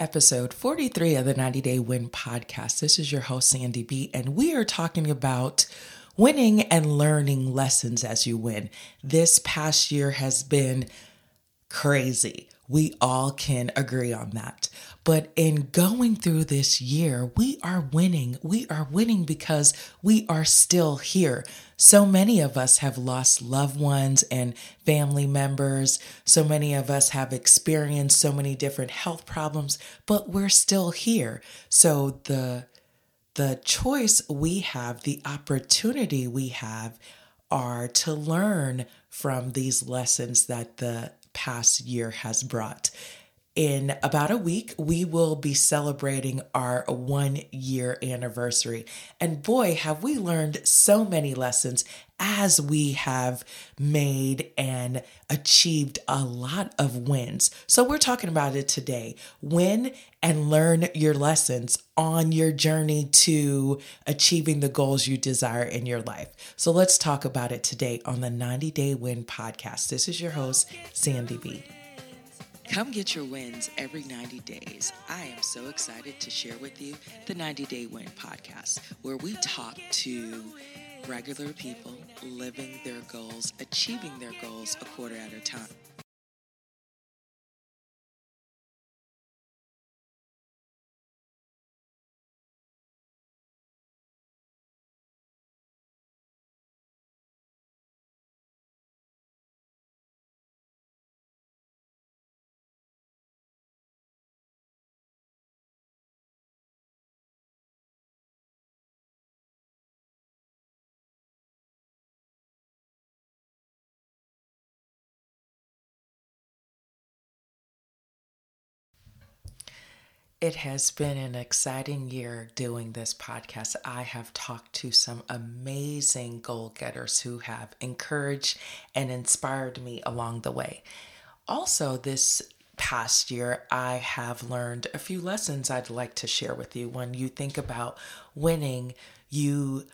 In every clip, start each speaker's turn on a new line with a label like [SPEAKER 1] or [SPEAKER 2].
[SPEAKER 1] episode 43 of the 90 Day Win podcast. This is your host, Sandy B, and we are talking about winning and learning lessons as you win. This past year has been crazy. We all can agree on that. But in going through this year, we are winning. We are winning because we are still here. So many of us have lost loved ones and family members. So many of us have experienced so many different health problems, but we're still here. So the the choice we have, the opportunity we have are to learn from these lessons that the past year has brought. In about a week, we will be celebrating our one year anniversary. And boy, have we learned so many lessons as we have made and achieved a lot of wins. So, we're talking about it today. Win and learn your lessons on your journey to achieving the goals you desire in your life. So, let's talk about it today on the 90 Day Win podcast. This is your host, Sandy B. Come get your wins every 90 days. I am so excited to share with you the 90 Day Win podcast, where we talk to regular people living their goals, achieving their goals a quarter at a time. It has been an exciting year doing this podcast. I have talked to some amazing goal getters who have encouraged and inspired me along the way. Also, this past year, I have learned a few lessons I'd like to share with you. When you think about winning, you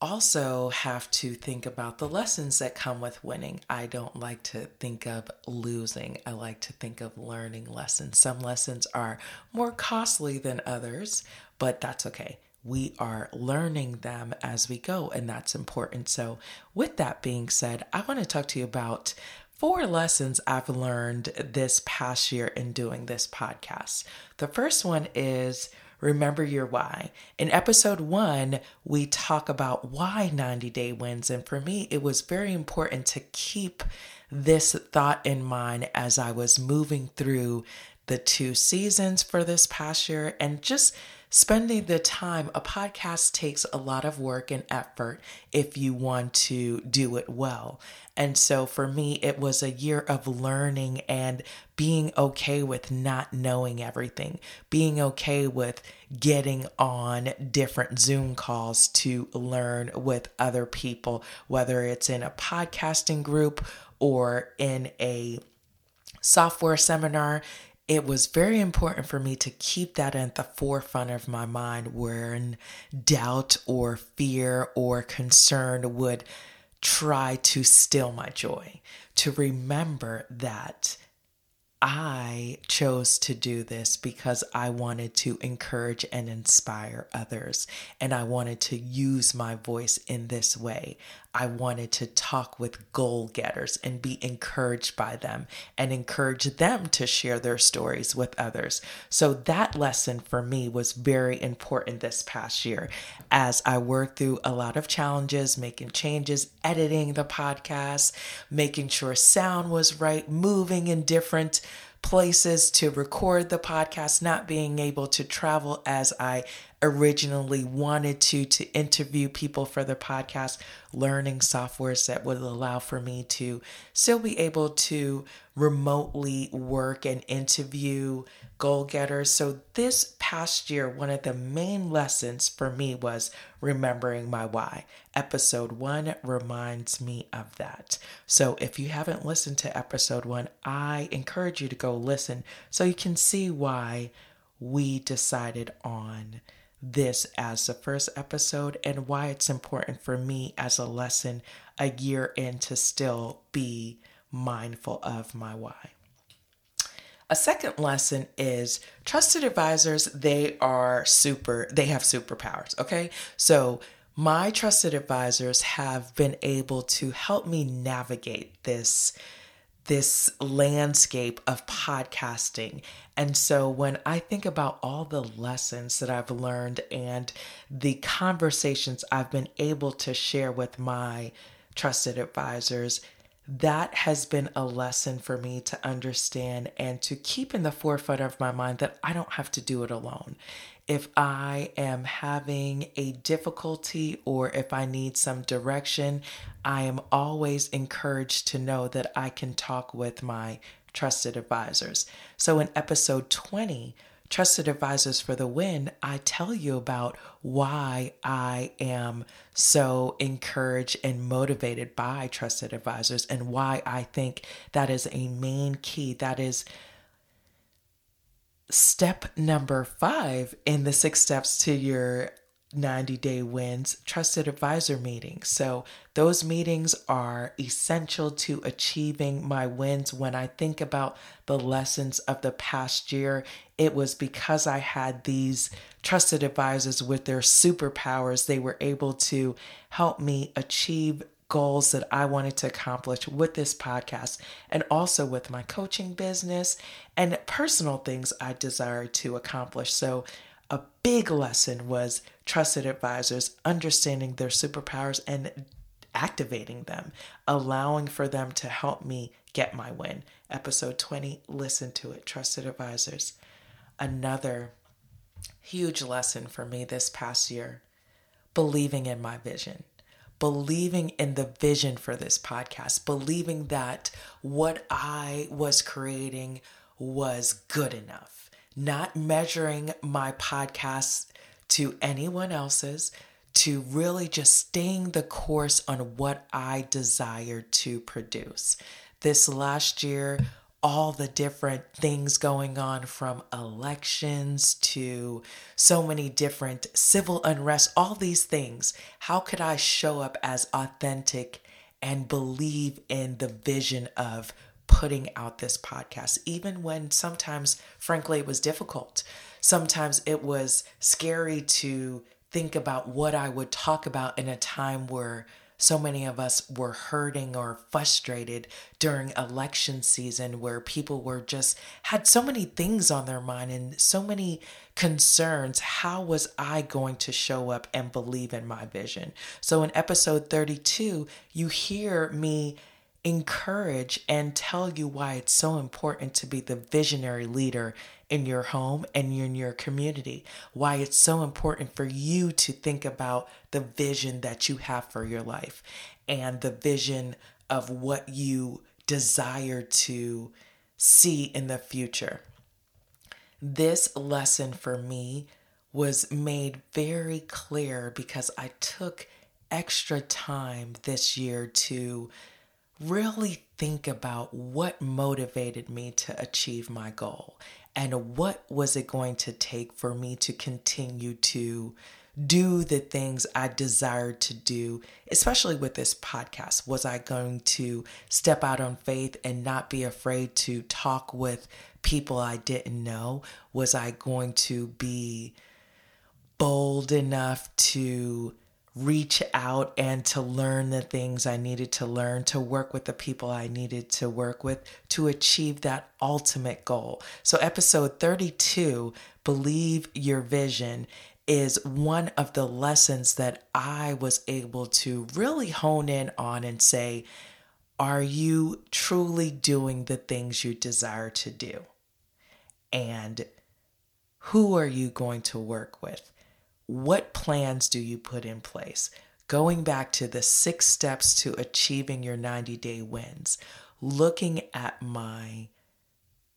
[SPEAKER 1] also have to think about the lessons that come with winning. I don't like to think of losing. I like to think of learning lessons. Some lessons are more costly than others, but that's okay. We are learning them as we go, and that's important. So, with that being said, I want to talk to you about four lessons I've learned this past year in doing this podcast. The first one is Remember your why. In episode one, we talk about why 90 day wins. And for me, it was very important to keep this thought in mind as I was moving through the two seasons for this past year and just spending the time. A podcast takes a lot of work and effort if you want to do it well. And so for me, it was a year of learning and being okay with not knowing everything, being okay with getting on different Zoom calls to learn with other people, whether it's in a podcasting group or in a software seminar it was very important for me to keep that at the forefront of my mind when doubt or fear or concern would try to steal my joy. To remember that I chose to do this because I wanted to encourage and inspire others. And I wanted to use my voice in this way. I wanted to talk with goal getters and be encouraged by them and encourage them to share their stories with others. So that lesson for me was very important this past year as I worked through a lot of challenges, making changes, editing the podcast, making sure sound was right, moving in different places to record the podcast, not being able to travel as I originally wanted to to interview people for the podcast learning softwares that would allow for me to still be able to remotely work and interview goal getters. So this past year one of the main lessons for me was remembering my why. Episode 1 reminds me of that. So if you haven't listened to episode 1 i encourage you to go listen so you can see why we decided on this as the first episode and why it's important for me as a lesson a year in to still be mindful of my why. A second lesson is trusted advisors, they are super, they have superpowers, okay? So my trusted advisors have been able to help me navigate this this landscape of podcasting. And so when I think about all the lessons that I've learned and the conversations I've been able to share with my trusted advisors, that has been a lesson for me to understand and to keep in the forefront of my mind that I don't have to do it alone. If I am having a difficulty or if I need some direction, I am always encouraged to know that I can talk with my trusted advisors. So in episode 20, Trusted Advisors for the Win, I tell you about why I am so encouraged and motivated by trusted advisors and why I think that is a main key. That is step number five in the six steps to your 90 day wins trusted advisor meetings. So, those meetings are essential to achieving my wins. When I think about the lessons of the past year, it was because I had these trusted advisors with their superpowers. They were able to help me achieve goals that I wanted to accomplish with this podcast and also with my coaching business and personal things I desired to accomplish. So, a big lesson was trusted advisors understanding their superpowers and activating them, allowing for them to help me get my win. Episode 20, listen to it. Trusted advisors. Another huge lesson for me this past year believing in my vision, believing in the vision for this podcast, believing that what I was creating was good enough not measuring my podcast to anyone else's, to really just staying the course on what I desire to produce. This last year, all the different things going on from elections to so many different civil unrest, all these things. How could I show up as authentic and believe in the vision of putting out this podcast, even when sometimes, frankly, it was difficult. Sometimes it was scary to think about what I would talk about in a time where so many of us were hurting or frustrated during election season where people were just had so many things on their mind and so many concerns. How was i going to show up and believe in my vision? So in episode 32 you hear me encourage and tell you why it's so important to be the visionary leader in your home and in your community. Why it's so important for you to think about the vision that you have for your life and the vision of what you desire to see in the future. This lesson for me was made very clear because I took extra time this year to really think about what motivated me to achieve my goal and what was it going to take for me to continue to do the things I desired to do, especially with this podcast. Was I going to step out on faith and not be afraid to talk with people I didn't know? Was I going to be bold enough to reach out and to learn the things I needed to learn, to work with the people I needed to work with to achieve that ultimate goal. So, episode 32, Believe Your Vision, is one of the lessons that I was able to really hone in on and say, Are you truly doing the things you desire to do? And who are you going to work with? What plans do you put in place? Going back to the six steps to achieving your 90 day wins, looking at my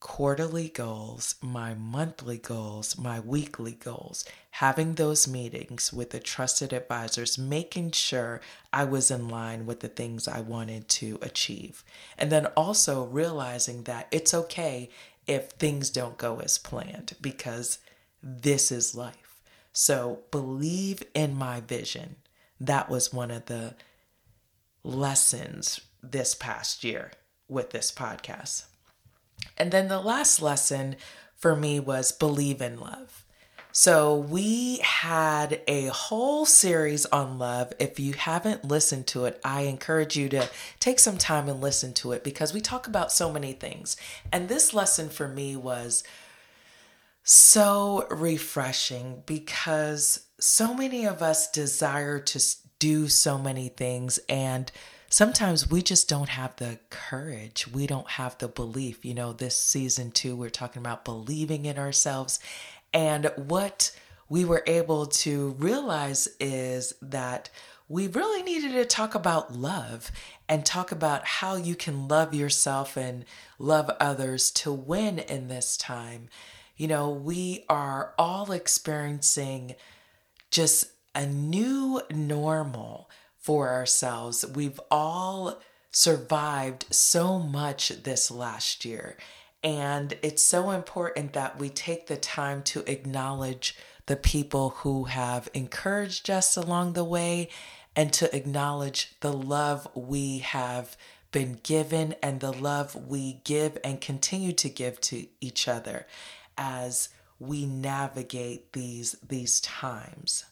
[SPEAKER 1] quarterly goals, my monthly goals, my weekly goals, having those meetings with the trusted advisors, making sure I was in line with the things I wanted to achieve. And then also realizing that it's okay if things don't go as planned because this is life. So believe in my vision. That was one of the lessons this past year with this podcast. And then the last lesson for me was believe in love. So, we had a whole series on love. If you haven't listened to it, I encourage you to take some time and listen to it because we talk about so many things. And this lesson for me was so refreshing because so many of us desire to do so many things and sometimes we just don't have the courage. We don't have the belief. You know, this season two, we're talking about believing in ourselves. And what we were able to realize is that we really needed to talk about love and talk about how you can love yourself and love others to win in this time. You know, we are all experiencing just a new normal for ourselves. We've all survived so much this last year. And it's so important that we take the time to acknowledge the people who have encouraged us along the way and to acknowledge the love we have been given and the love we give and continue to give to each other as we navigate these these times.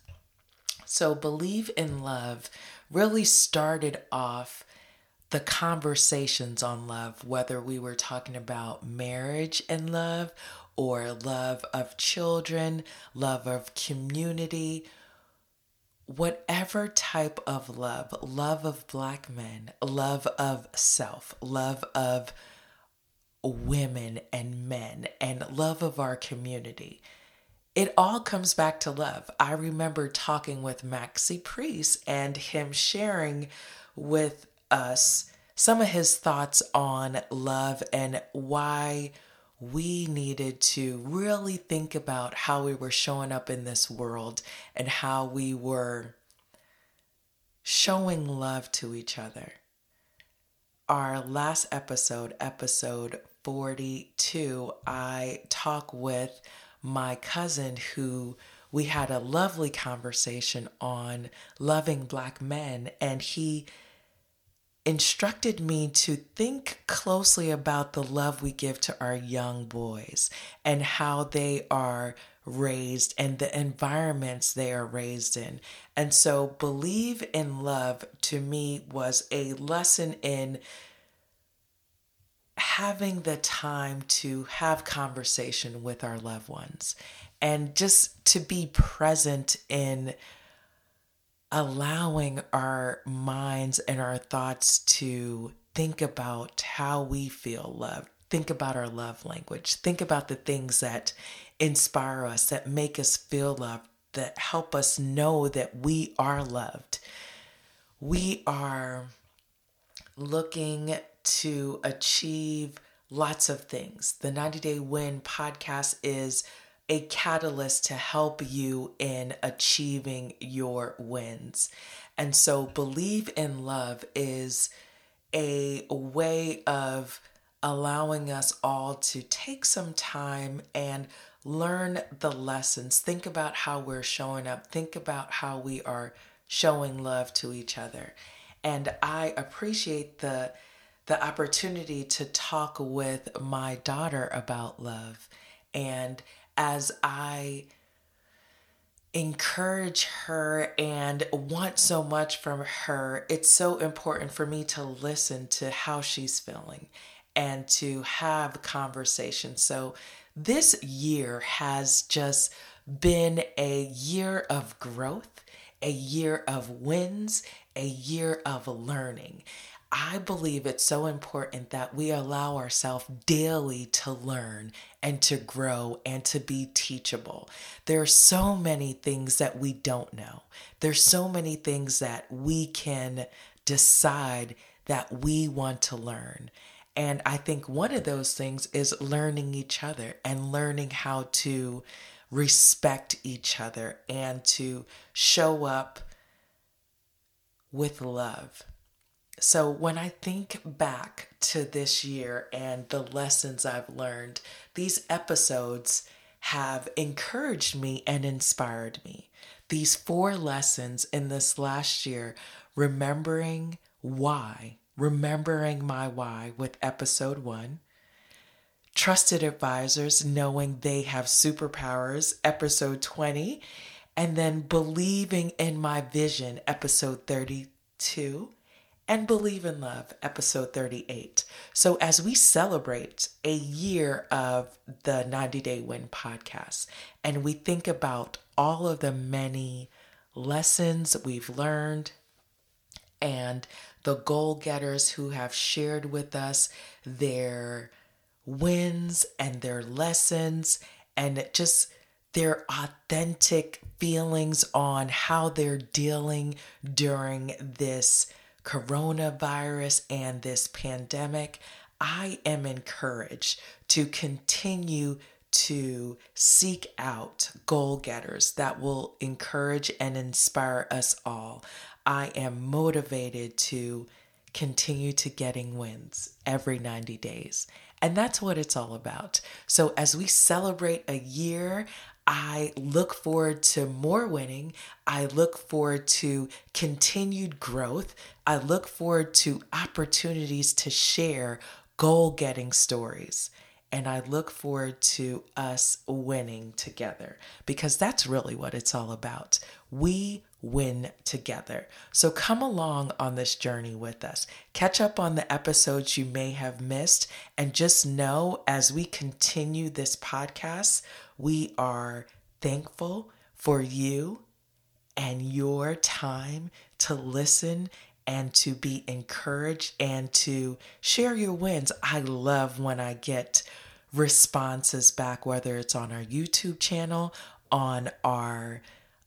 [SPEAKER 1] So believe in love really started off the conversations on love, whether we were talking about marriage and love or love of children, love of community, whatever type of love, love of black men, love of self, love of women and men, and love of our community it all comes back to love. I remember talking with Maxi Priest and him sharing with us some of his thoughts on love and why we needed to really think about how we were showing up in this world and how we were showing love to each other. Our last episode, episode 42, I talk with my cousin who we had a lovely conversation on loving black men and he instructed me to think closely about the love we give to our young boys and how they are raised and the environments they are raised in. And so, believe in love to me was a lesson in having the time to have conversation with our loved ones and just to be present in allowing our minds and our thoughts to think about how we feel loved. Think about our love language. Think about the things that inspire us that make us feel loved that help us know that we are loved. We are looking to achieve lots of things. The 90 Day Win podcast is a catalyst to help you in achieving your wins. And so, Believe in Love is a way of allowing us all to take some time and learn the lessons. Think about how we're showing up, think about how we are showing love to each other. And I appreciate the the opportunity to talk with my daughter about love. And as I encourage her and want so much from her, it's so important for me to listen to how she's feeling and to have conversations. So, this year has just been a year of growth, a year of wins, a year of learning. I believe it's so important that we allow ourselves daily to learn and to grow and to be teachable. There are so many things that we don't know. There's so many things that we can decide that we want to learn. And I think one of those things is learning each other and learning how to respect each other and to show up with love. So, when I think back to this year and the lessons I've learned, these episodes have encouraged me and inspired me. These four lessons in this last year, remembering why, remembering my why with episode one, Trusted Advisors, Knowing They Have Superpowers, episode 20, and then Believing in My Vision, episode 32, and Believe in Love, episode 38. So, as we celebrate a year of the 90 Day Win podcast, and we think about all of the many lessons we've learned and the goal getters who have shared with us their wins and their lessons and just their authentic feelings on how they're dealing during this coronavirus and this pandemic, I am encouraged to continue to seek out goal getters that will encourage and inspire us all. I am motivated to continue to getting wins every 90 days. And that's what it's all about. So as we celebrate a year, I look forward to more winning. I look forward to continued growth. I look forward to opportunities to share goal getting stories. And I look forward to us winning together because that's really what it's all about. We win together. So come along on this journey with us. Catch up on the episodes you may have missed. And just know as we continue this podcast, we are thankful for you and your time to listen and to be encouraged and to share your wins. I love when I get responses back, whether it's on our YouTube channel, on our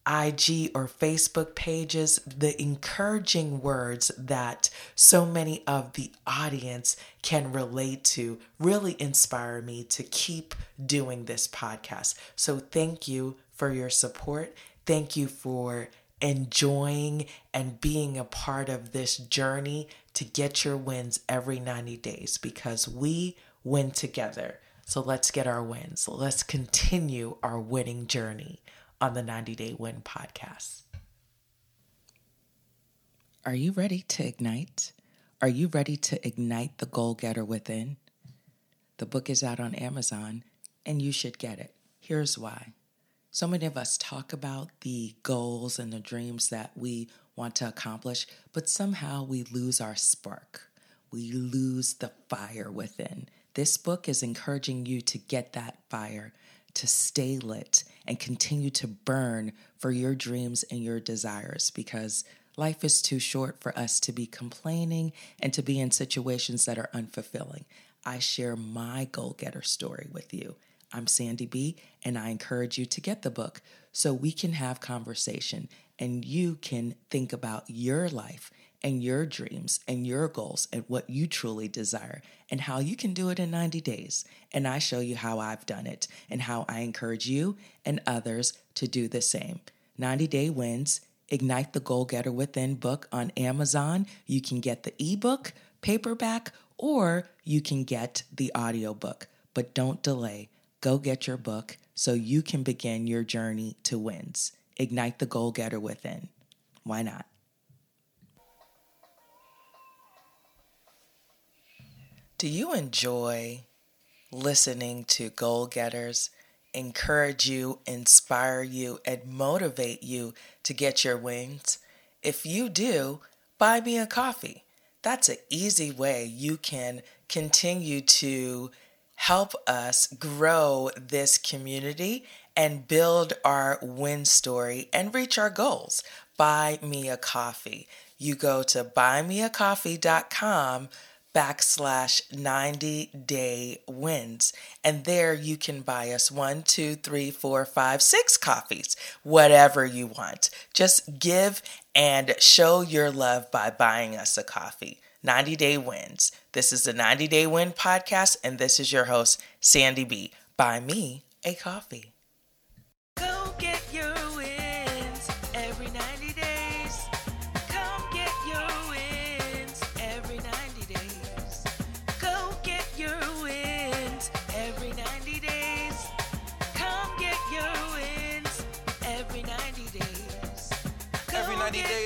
[SPEAKER 1] IG or Facebook pages, the encouraging words that so many of the audience can relate to really inspire me to keep doing this podcast. So, thank you for your support. Thank you for enjoying and being a part of this journey to get your wins every 90 days because we win together. So, let's get our wins. Let's continue our winning journey on the 90 Day Win podcast. Are you ready to ignite? Are you ready to ignite the goal getter within? The book is out on Amazon and you should get it. Here's why. So many of us talk about the goals and the dreams that we want to accomplish, but somehow we lose our spark. We lose the fire within. This book is encouraging you to get that fire to stay lit and continue to burn for your dreams and your desires because life is too short for us to be complaining and to be in situations that are unfulfilling. I share my goal getter story with you. I'm Sandy B, and I encourage you to get the book so we can have conversation and you can think about your life and your dreams and your goals and what you truly desire and how you can do it in 90 days. And I show you how I've done it and how I encourage you and others to do the same. 90 Day Wins, Ignite the Goal Getter Within book on Amazon. You can get the ebook, paperback, or you can get the audiobook. But don't delay. Go get your book so you can begin your journey to wins. Ignite the Goal Getter Within. Why not? Do you enjoy listening to goal getters encourage you, inspire you, and motivate you to get your wings? If you do, buy me a coffee. That's an easy way you can continue to help us grow this community and build our win story and reach our goals. Buy me a coffee. You go to buymeacoffee.com backslash 90 day wins. And there you can buy us one, two, three, four, five, six coffees, whatever you want. Just give and show your love by buying us a coffee. 90 Day Wins. This is the 90 Day Win podcast, and this is your host, Sandy B. Buy me a coffee. Go get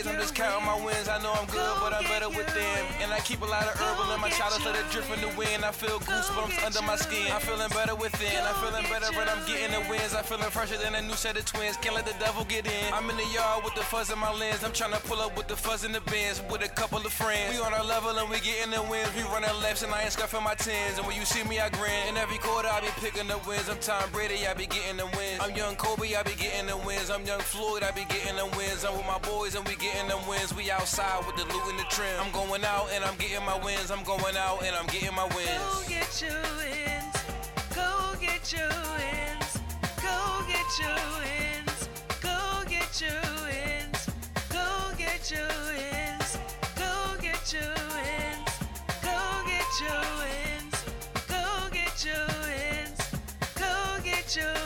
[SPEAKER 1] your
[SPEAKER 2] 90 days, I'm just counting my wins. I know I'm good, but I'm better with them. And I keep a lot of herbal in my chalice, let it drip in the wind. I feel goosebumps under my skin. I'm feeling better within. I'm feeling better but I'm getting the wins. I'm feeling fresher than a new set of twins. Can't let the devil get in. I'm in the yard with the fuzz in my lens. I'm trying to pull up with the fuzz in the bins with a couple of friends. We on our level and we getting the wins. We running laps and I ain't scuffing my tens. And when you see me, I grin. In every quarter, I be picking the wins. I'm Tom Brady, I be getting the wins. I'm young Kobe, I be getting the wins. I'm young Floyd, I be getting the wins. I'm with my boys and we getting getting them wins. We outside with the loot and the trim. I'm going out and I'm getting my wins. I'm going out and I'm getting my wins.
[SPEAKER 3] Go get your wins. Go get your wins.
[SPEAKER 1] Go get your wins. Go get your wins. Go get your wins. Go get your wins. Go get your wins. Go get your wins. Go get your